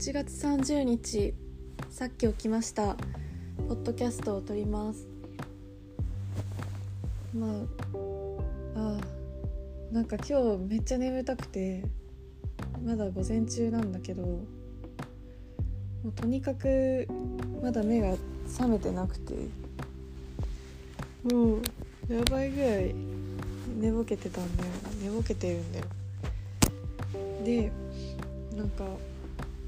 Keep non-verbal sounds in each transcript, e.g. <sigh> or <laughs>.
1月30日さっき起きました。ポッドキャストを撮ります。まああなんか今日めっちゃ眠たくてまだ午前中なんだけどもうとにかくまだ目が覚めてなくてもうやばいぐらい寝ぼけてたんだよ寝ぼけてるんだよ。でなんか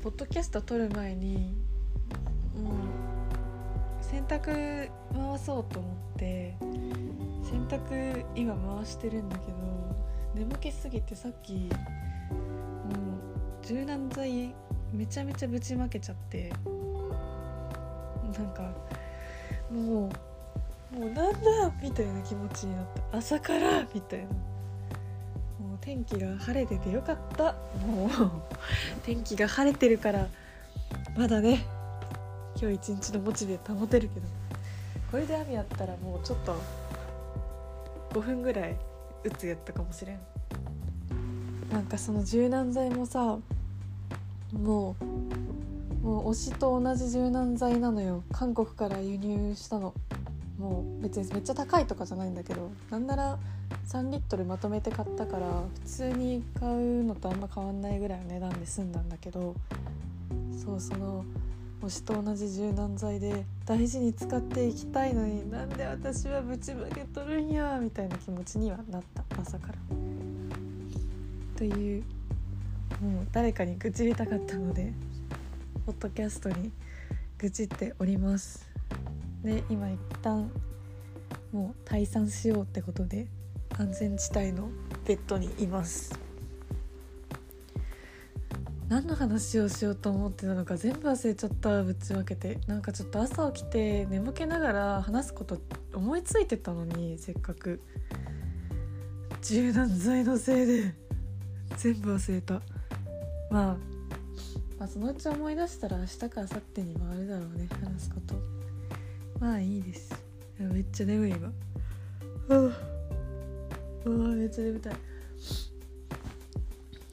ポッドキャスト撮る前にもう洗濯回そうと思って洗濯今回してるんだけど寝ぼけすぎてさっきもう柔軟剤めちゃめちゃぶちまけちゃってなんかもうもうなんだみたいな気持ちになった朝からみたいな。天気が晴れててよかった。もう天気が晴れてるからまだね今日一日のモチベ保てるけど。これで雨やったらもうちょっと5分ぐらい打つやったかもしれん。なんかその柔軟剤もさもうもう推しと同じ柔軟剤なのよ。韓国から輸入したの。もう別にめっちゃ高いとかじゃないんだけどなんなら3リットルまとめて買ったから普通に買うのとあんま変わんないぐらいの値段で済んだんだけどそうその推しと同じ柔軟剤で大事に使っていきたいのになんで私はぶちまけとるんやみたいな気持ちにはなった朝から。というもう誰かに愚痴りたかったのでポッドキャストに愚痴っておりますで今一旦もう退散しようってことで安全地帯のベッドにいます。何の話をしようと思ってたのか全部忘れちゃったぶちまけて。なんかちょっと朝起きて眠気ながら話すこと思いついてたのにせっかく。柔軟剤のせいで。全部忘れた。まあ、まあそのうち思い出したら明日か明後日に回るだろうね話すこと。まあいいです。めっちゃ眠い今。ああめっちゃ眠たい。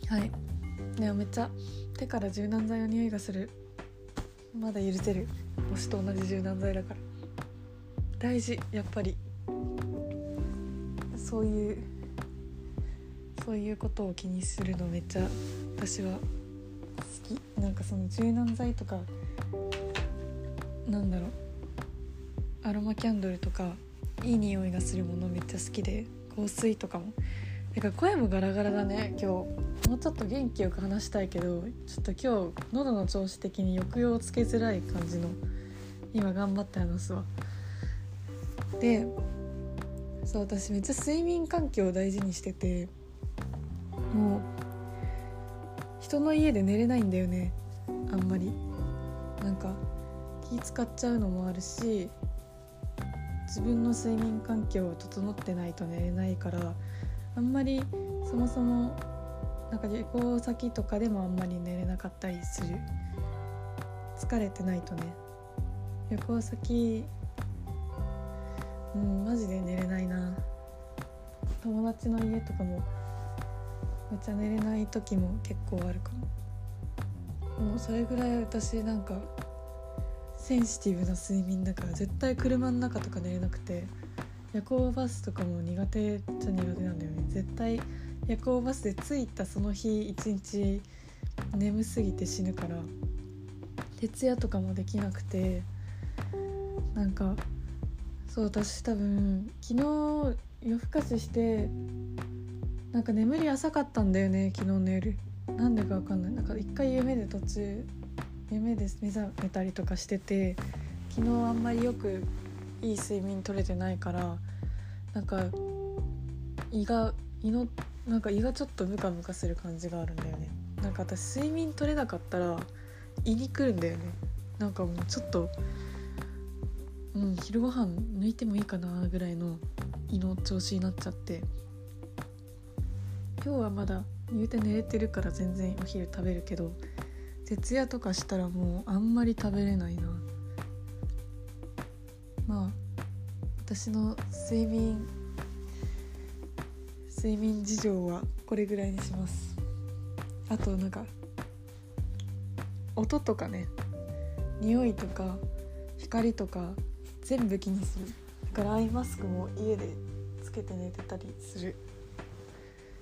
はい。でもめっちゃ手から柔軟剤の匂いがする。まだ許せる。推しと同じ柔軟剤だから。大事やっぱり。そういうそういうことを気にするのめっちゃ私は好き。なんかその柔軟剤とかなんだろう。アロマキャンドルとかいい匂いがするものめっちゃ好きで香水とかも。てか声もガラガラだね今日。もうちょっと元気よく話したいけどちょっと今日喉の調子的に抑揚をつけづらい感じの今頑張って話すわ。でそう私めっちゃ睡眠環境を大事にしててもう人の家で寝れないんだよねあんまり。なんか気使っちゃうのもあるし自分の睡眠環境を整ってないと寝れないからあんまりそもそもなんか旅行先とかでもあんまり寝れなかったりする。疲れてないとね。旅行先うんマジで寝れないな。友達の家とかもめっちゃ寝れない時も結構あるかも。もうそれぐらい私なんかセンシティブな睡眠だから絶対車の中とか寝れなくて夜行バスとかも苦手っちゃ苦手なんだよね。絶対夜行バスで着いたその日一日眠すぎて死ぬから徹夜とかもできなくてなんかそう私多分昨日夜更かししてなんか眠り浅かったんだよね昨日の夜。なんでかわかんない。なんか一回夢で途中夢です目覚めたりとかしてて昨日あんまりよくいい睡眠取れてないからなんか胃が胃のなんか胃がちょっとムカムカする感じがあるんだよね。なんか私睡眠取れなかったら胃に来るんだよね。なんかもうちょっとうん昼ご飯抜いてもいいかなぐらいの胃の調子になっちゃって。今日はまだ言うて寝れてるから全然お昼食べるけど徹夜とかしたらもうあんまり食べれないな。まあ私の睡眠睡眠事情はこれぐらいにします。あとなんか音とかね匂いとか光とか全部気にする。だからアイマスクも家でつけて寝てたりする。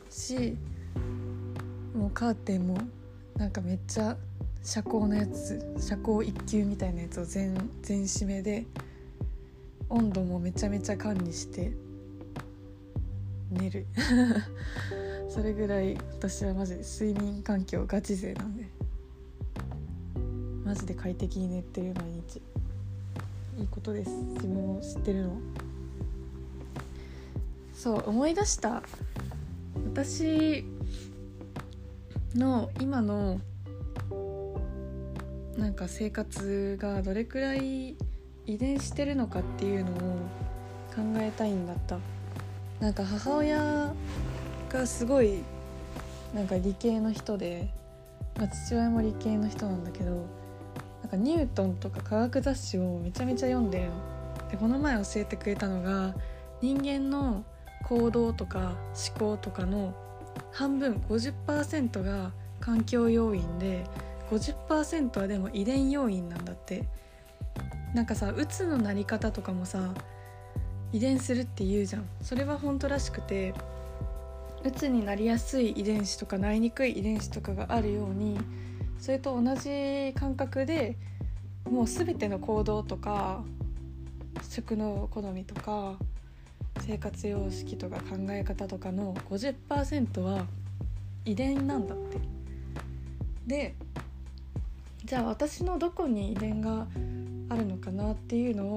しもうカーテンもなんかめっちゃ遮光のやつ遮光一級みたいなやつを全全締めで温度もめちゃめちゃ管理して寝る。<laughs> それぐらい私はマジで睡眠環境ガチ勢なんで。マジで快適に寝てる毎日。いいことです。自分も知ってるのそう思い出した。私の今のなんか生活がどれくらい遺伝してるのかっていうのを考えたいんだったなんか母親がすごいなんか理系の人で、まあ、父親も理系の人なんだけどなんかニュートンとか科学雑誌をめちゃめちゃ読んでるの。でこの前教えてくれたのが人間の行動とか思考とかの半分50%が環境要因で50%はでも遺伝要因なんだって。なんかさうつのなり方とかもさ遺伝するって言うじゃん。それは本当らしくてうつになりやすい遺伝子とかなりにくい遺伝子とかがあるようにそれと同じ感覚でもう全ての行動とか食の好みとか生活様式とか考え方とかの50%は遺伝なんだって。でじゃあ私のどこに遺伝があるのかなっていうのを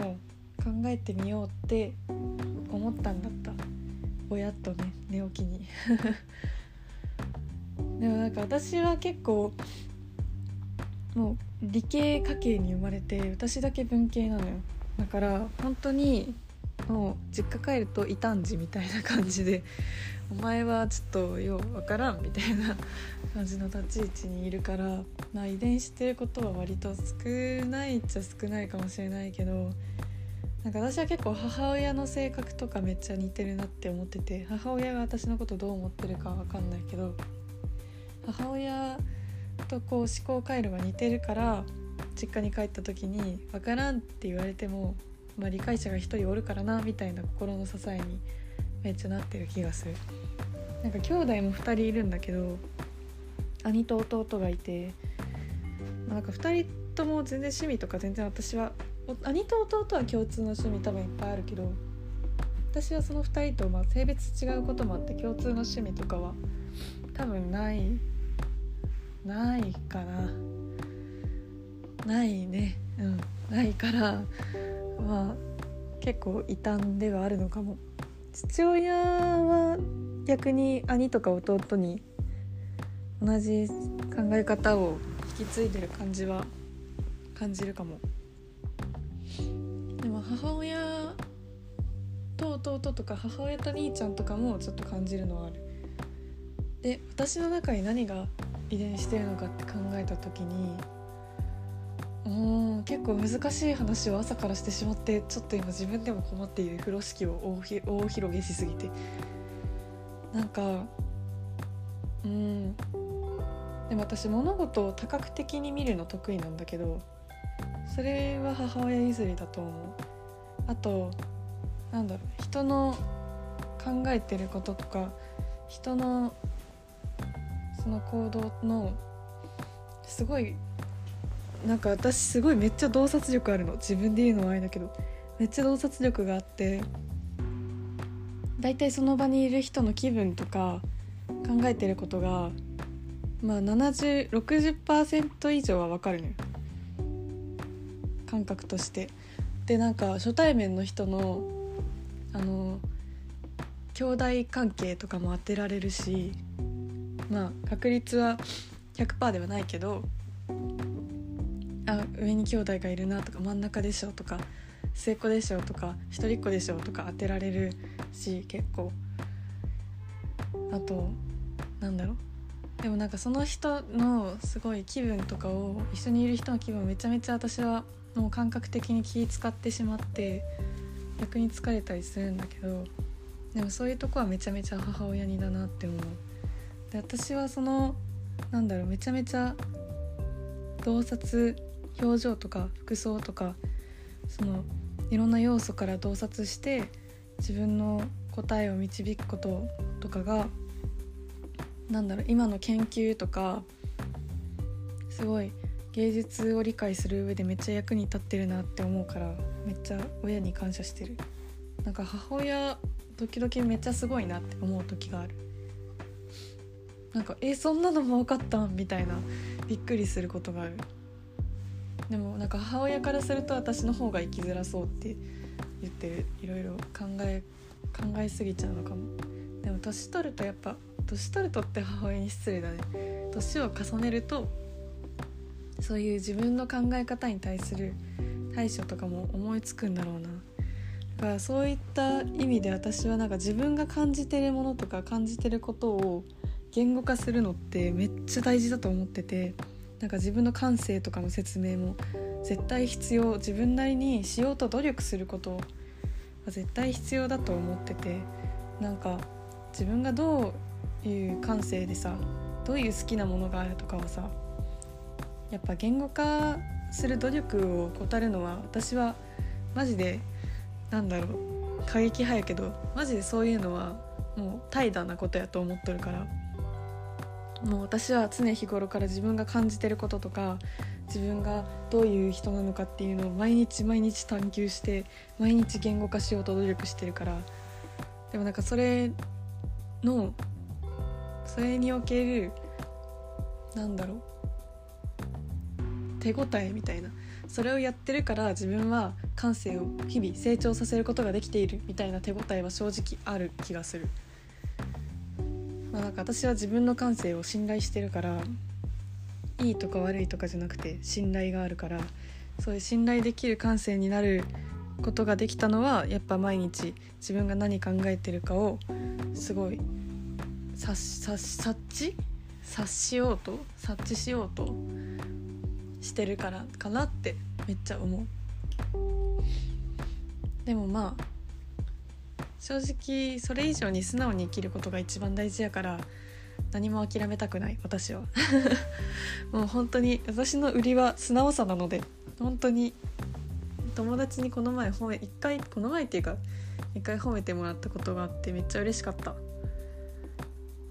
考えてみようって思ったんだった。親とね寝起きに。<laughs> でもなんか私は結構もう理系家系に生まれて私だけ文系なのよ。だから本当にもう実家帰ると異端児みたいな感じで「お前はちょっとよう分からん」みたいな感じの立ち位置にいるから、まあ、遺伝してることは割と少ないっちゃ少ないかもしれないけどなんか私は結構母親の性格とかめっちゃ似てるなって思ってて母親が私のことどう思ってるかは分かんないけど母親とこう思考回路が似てるから実家に帰った時に「分からん」って言われても、まあ、理解者が一人おるからなみたいな心の支えにめっちゃなってる気がする。なんか兄弟も2人いるんだけど兄と弟がいて、まあ、なんか2人とも全然趣味とか全然私は兄と弟は共通の趣味多分いっぱいあるけど私はその2人とまあ性別違うこともあって共通の趣味とかは多分ないないかな。ないね。うん。ないからまあ結構異端ではあるのかも。父親は逆に兄とか弟に同じ考え方を引き継いでる感じは感じるかも。でも母親と弟とか母親と兄ちゃんとかもちょっと感じるのはある。で私の中に何が遺伝してるのかって考えた時にうん結構難しい話を朝からしてしまってちょっと今自分でも困っている風呂敷を大広げしすぎて。なんかうん。でも私物事を多角的に見るの得意なんだけどそれは母親譲りだと思う。あとなんだろう人の考えてることとか人のその行動のすごいなんか私すごいめっちゃ洞察力あるの。自分で言うのはあれだけど。めっちゃ洞察力があって。大体その場にいる人の気分とか考えてることがまあ7060%以上は分かるのよ。感覚として。でなんか初対面の人のあの兄弟関係とかも当てられるしまあ確率は100%ではないけどあ上に兄弟がいるなとか真ん中でしょとか末っ子でしょとか一人っ子でしょとか当てられるし結構。あとなんだろう。でもなんかその人のすごい気分とかを一緒にいる人の気分をめちゃめちゃ私はもう感覚的に気使ってしまって逆に疲れたりするんだけどでもそういうとこはめちゃめちゃ母親にだなって思う。で私はそのなんだろうめちゃめちゃ洞察表情とか服装とかそのいろんな要素から洞察して自分の答えを導くこととかがなんだろう今の研究とかすごい芸術を理解する上でめっちゃ役に立ってるなって思うからめっちゃ親に感謝してる。なんか母親時々めっちゃすごいなって思う時がある。なんかえそんなのも分かったん？みたいなびっくりすることがある。でもなんか母親からすると私の方が生きづらそうって言ってるいろいろ考え考えすぎちゃうのかも。でも年取るとやっぱ年取るとって母親に失礼だね。年を重ねるとそういう自分の考え方に対する対処とかも思いつくんだろうな。だからそういった意味で私はなんか自分が感じてるものとか感じてることを言語化するのってめっちゃ大事だと思ってて。なんか自分の感性とかの説明も絶対必要自分なりにしようと努力することは絶対必要だと思っててなんか自分がどういう感性でさどういう好きなものがあるとかはさやっぱ言語化する努力を怠るのは私はマジでなんだろう過激派やけどマジでそういうのはもう怠惰なことやと思っとるからもう私は常日頃から自分が感じてることとか自分がどういう人なのかっていうのを毎日毎日探求して毎日言語化しようと努力してるからでもなんかそれのそれにおけるなんだろう手応えみたいなそれをやってるから自分は感性を日々成長させることができているみたいな手応えは正直ある気がする。まあ、なんか私は自分の感性を信頼してるからいいとか悪いとかじゃなくて信頼があるからそういう信頼できる感性になることができたのはやっぱ毎日自分が何考えてるかをすごい察察知？察しようと？察知しようと？してるからかなってめっちゃ思う。でもまあ正直それ以上に素直に生きることが一番大事やから何も諦めたくない私は。<laughs> もう本当に私の売りは素直さなので本当に友達にこの前褒め一回この前っていうか一回褒めてもらったことがあってめっちゃ嬉しかった。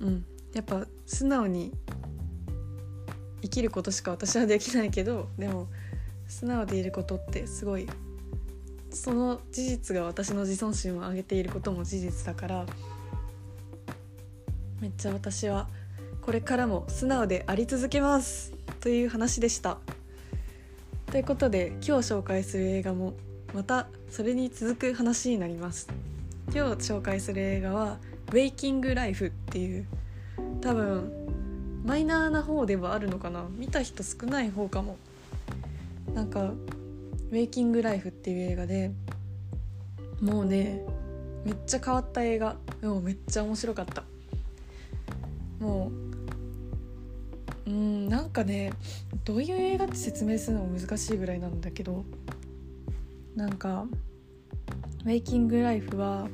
うん。やっぱ素直に生きることしか私はできないけどでも素直でいることってすごいその事実が私の自尊心を上げていることも事実だからめっちゃ私はこれからも素直であり続けますという話でした。ということで今日紹介する映画もまたそれに続く話になります。今日紹介する映画は「ウェイキング・ライフ」っていう多分マイナーな方ではあるのかな見た人少ない方かもなんか「ウェイキング・ライフ」っていう映画でもうねめっちゃ変わった映画。でもめっちゃ面白かった。もううんなんかねどういう映画って説明するのも難しいぐらいなんだけどなんか「ウェイキング・ライフ」は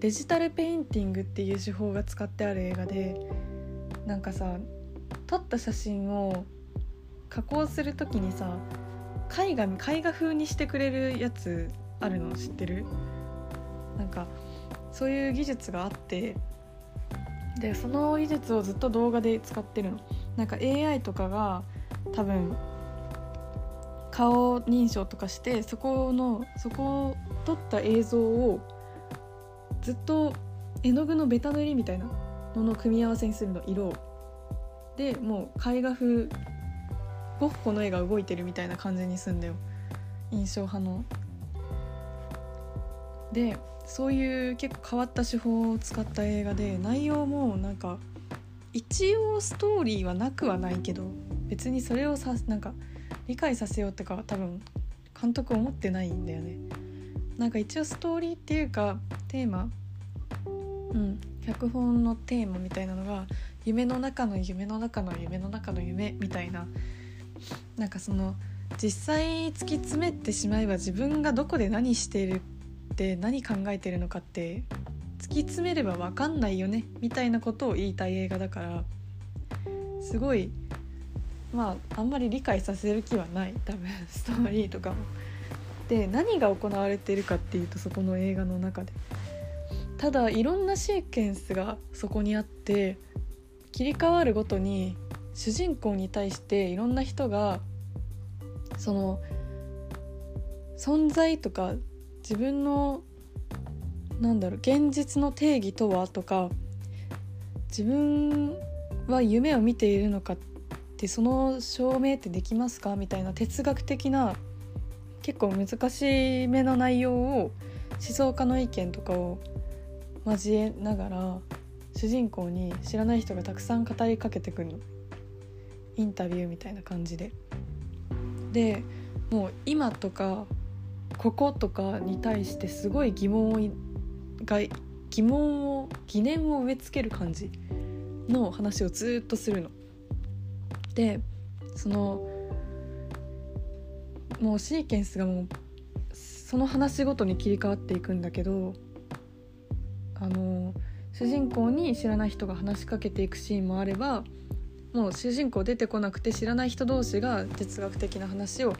デジタルペインティングっていう手法が使ってある映画でなんかさ撮った写真を加工する時にさ絵画絵画風にしてくれるやつあるの知ってる？なんかそういう技術があって。でその技術をずっと動画で使ってるの。なんか AI とかが多分顔認証とかしてそこのそこを撮った映像をずっと絵の具のベタ塗りみたいなのの組み合わせにするの色を。でもう絵画風ゴッホの絵が動いてるみたいな感じにすんだよ印象派の。でそういう結構変わった手法を使った映画で内容もなんか一応ストーリーはなくはないけど別にそれをさなんか理解させようってか多分監督思ってないんだよね。なんか一応ストーリーっていうかテーマうん脚本のテーマみたいなのが夢の中の夢の中の夢の中の夢みたいななんかその実際突き詰めてしまえば自分がどこで何してるって何考えてるのかって突き詰めれば分かんないよねみたいなことを言いたい映画だからすごいまああんまり理解させる気はない多分 <laughs> ストーリーとかも。で何が行われているかっていうとそこの映画の中でただいろんなシーケンスがそこにあって切り替わるごとに主人公に対していろんな人がその存在とか自分のなんだろう現実の定義とはとか自分は夢を見ているのかってその証明ってできますか？みたいな哲学的な結構難しめの内容を思想家の意見とかを交えながら主人公に知らない人がたくさん語りかけてくるの。インタビューみたいな感じで。でもう今とかこことかに対してすごい疑問をが疑問を疑念を植え付ける感じの話をずっとするの。でそのもうシーケンスがもうその話ごとに切り替わっていくんだけどあの主人公に知らない人が話しかけていくシーンもあればもう主人公出てこなくて知らない人同士が哲学的な話を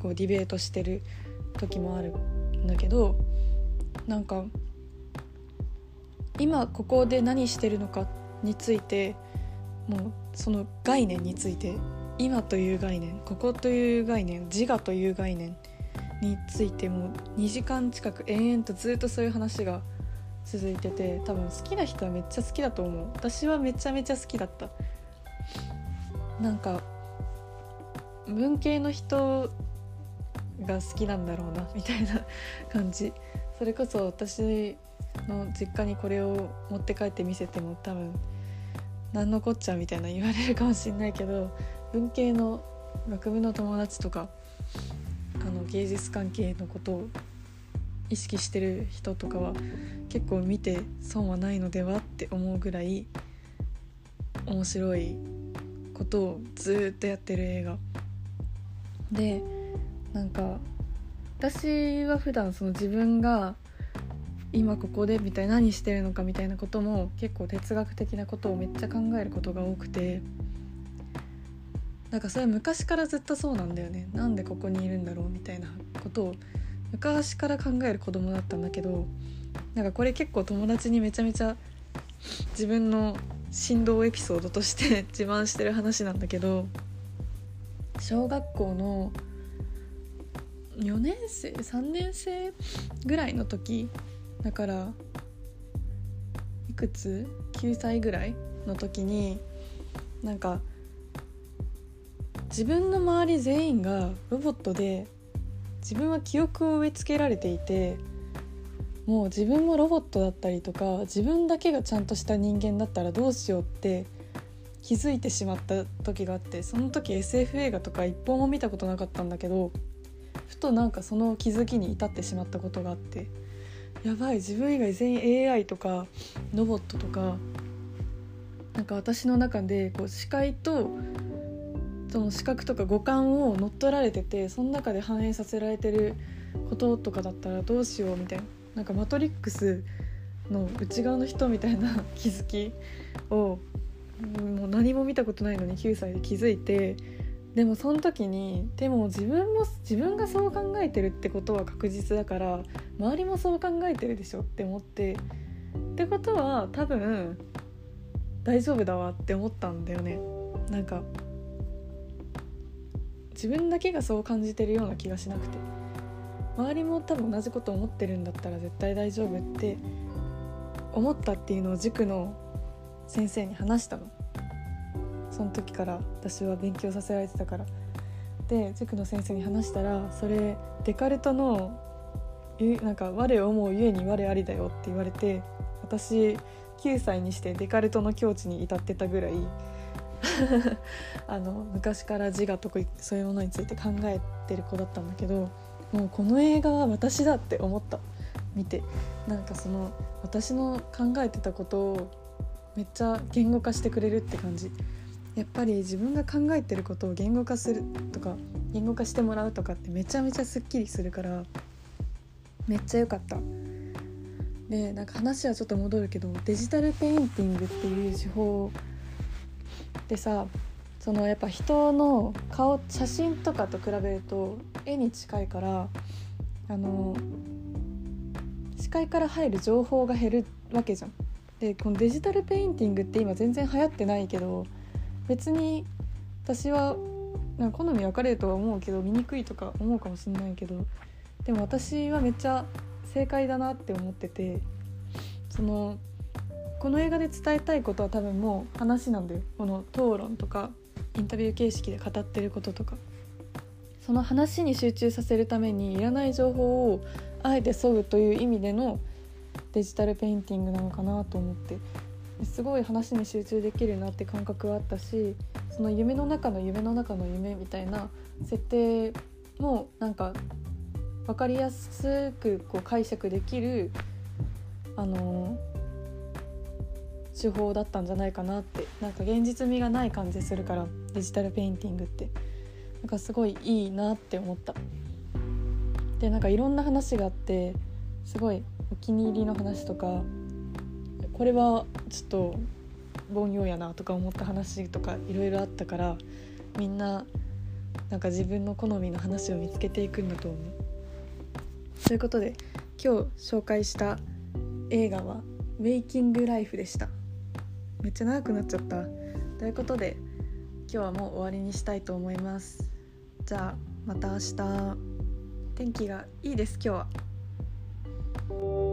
こうディベートしてる時もあるんだけどなんか今ここで何してるのかについてもうその概念について今という概念ここという概念自我という概念についても2時間近く延々とずっとそういう話が続いてて多分好きな人はめっちゃ好きだと思う。私はめちゃめちゃ好きだった。なんか文系の人が好きなんだろうな <laughs> みたいな感じ。それこそ私の実家にこれを持って帰って見せても多分何のこっちゃみたいな言われるかもしんないけど文系の学部の友達とかあの芸術関係のことを意識してる人とかは結構見て損はないのではって思うぐらい面白いことをずっとやってる映画。でなんか私は普段その自分が今ここでみたいな何してるのかみたいなことも結構哲学的なことをめっちゃ考えることが多くてなんかそれは昔からずっとそうなんだよね。なんでここにいるんだろうみたいなことを昔から考える子供だったんだけどなんかこれ結構友達にめちゃめちゃ自分の振動エピソードとして自慢してる話なんだけど小学校の4年生3年生ぐらいの時だからいくつ？9歳ぐらいの時になんか自分の周り全員がロボットで自分は記憶を植え付けられていてもう自分もロボットだったりとか自分だけがちゃんとした人間だったらどうしようって気づいてしまった時があってその時 SF 映画とか一本も見たことなかったんだけどふとなんかその気づきに至ってしまったことがあってやばい自分以外全員 AI とかロボットとかなんか私の中でこう視界とその視覚とか五感を乗っ取られててその中で反映させられてることとかだったらどうしようみたいな。なんかマトリックスの内側の人みたいな <laughs> 気づきをもう何も見たことないのに9歳で気づいてでもその時にでも自分も自分がそう考えてるってことは確実だから周りもそう考えてるでしょって思ってってことは多分大丈夫だわって思ったんだよね。なんか自分だけがそう感じてるような気がしなくて。周りも多分同じこと思ってるんだったら絶対大丈夫って思ったっていうのを塾の先生に話したの。その時から私は勉強させられてたから。で塾の先生に話したらそれデカルトのなんか「我思うゆえに我ありだよ」って言われて私9歳にしてデカルトの境地に至ってたぐらい <laughs> あの昔から自我とかそういうものについて考えてる子だったんだけどもうこの映画は私だって思った。見てなんかその私の考えてたことをめっちゃ言語化してくれるって感じ。やっぱり自分が考えてることを言語化するとか言語化してもらうとかってめちゃめちゃすっきりするからめっちゃ良かった。でなんか話はちょっと戻るけどデジタルペインティングっていう手法でさそのやっぱ人の顔写真とかと比べると絵に近いからあの視界から入る情報が減るわけじゃん。でこのデジタルペインティングって今全然流行ってないけど別に私はなんか好み分かれるとは思うけど見にくいとか思うかもしれないけどでも私はめっちゃ正解だなって思っててそのこの映画で伝えたいことは多分もう話なんだよこの討論とかインタビュー形式で語ってることとかその話に集中させるためにいらない情報をあえて削ぐという意味でのデジタルペインティングなのかなと思って。すごい話に集中できるなって感覚はあったしその夢の中の夢の中の夢みたいな設定もなんか分かりやすくこう解釈できるあの手法だったんじゃないかなって。なんか現実味がない感じするからデジタルペインティングって。なんかすごいいいなって思った。でなんかいろんな話があってすごいお気に入りの話とかこれはちょっと凡庸やなとか思った話とかいろいろあったからみんななんか自分の好みの話を見つけていくんだと思う。ということで今日紹介した映画は「ウェイキング・ライフ」でした。めっちゃ長くなっちゃった。ということで今日はもう終わりにしたいと思います。じゃあまた明日。天気がいいです今日は。